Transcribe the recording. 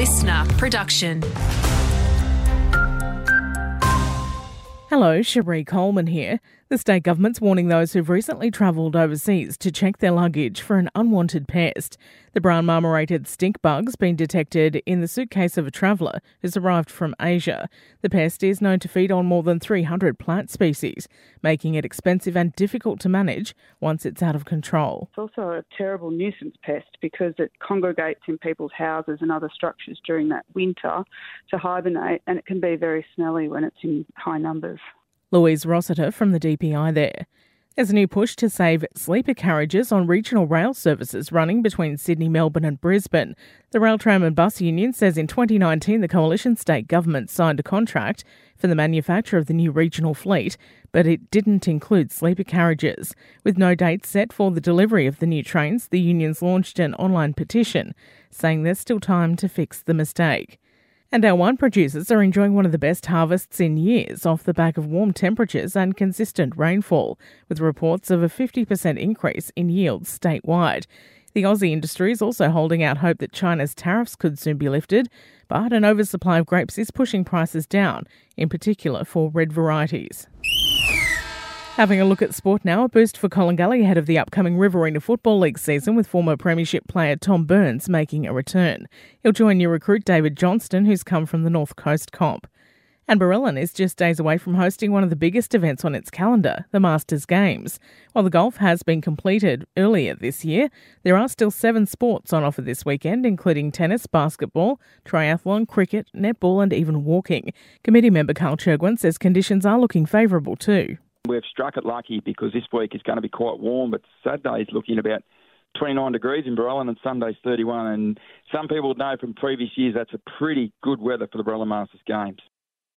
listener production. Hello, Cherie Coleman here. The state government's warning those who've recently travelled overseas to check their luggage for an unwanted pest. The brown marmorated stink bug's been detected in the suitcase of a traveller who's arrived from Asia. The pest is known to feed on more than 300 plant species, making it expensive and difficult to manage once it's out of control. It's also a terrible nuisance pest because it congregates in people's houses and other structures during that winter to hibernate, and it can be very smelly when it's in high numbers. Louise Rossiter from the DPI there. There's a new push to save sleeper carriages on regional rail services running between Sydney, Melbourne, and Brisbane. The Rail Tram and Bus Union says in 2019 the coalition state government signed a contract for the manufacture of the new regional fleet, but it didn't include sleeper carriages. With no date set for the delivery of the new trains, the unions launched an online petition saying there's still time to fix the mistake. And our wine producers are enjoying one of the best harvests in years off the back of warm temperatures and consistent rainfall, with reports of a 50% increase in yields statewide. The Aussie industry is also holding out hope that China's tariffs could soon be lifted, but an oversupply of grapes is pushing prices down, in particular for red varieties. Having a look at sport now, a boost for Collingullie ahead of the upcoming Riverina Football League season with former Premiership player Tom Burns making a return. He'll join new recruit David Johnston, who's come from the North Coast comp. And Barellan is just days away from hosting one of the biggest events on its calendar, the Masters Games. While the golf has been completed earlier this year, there are still seven sports on offer this weekend, including tennis, basketball, triathlon, cricket, netball, and even walking. Committee member Carl Churgwin says conditions are looking favourable too. We've struck it lucky because this week is going to be quite warm, but Saturday's looking about 29 degrees in Barellan and Sunday's 31. And some people know from previous years that's a pretty good weather for the Barellan Masters Games.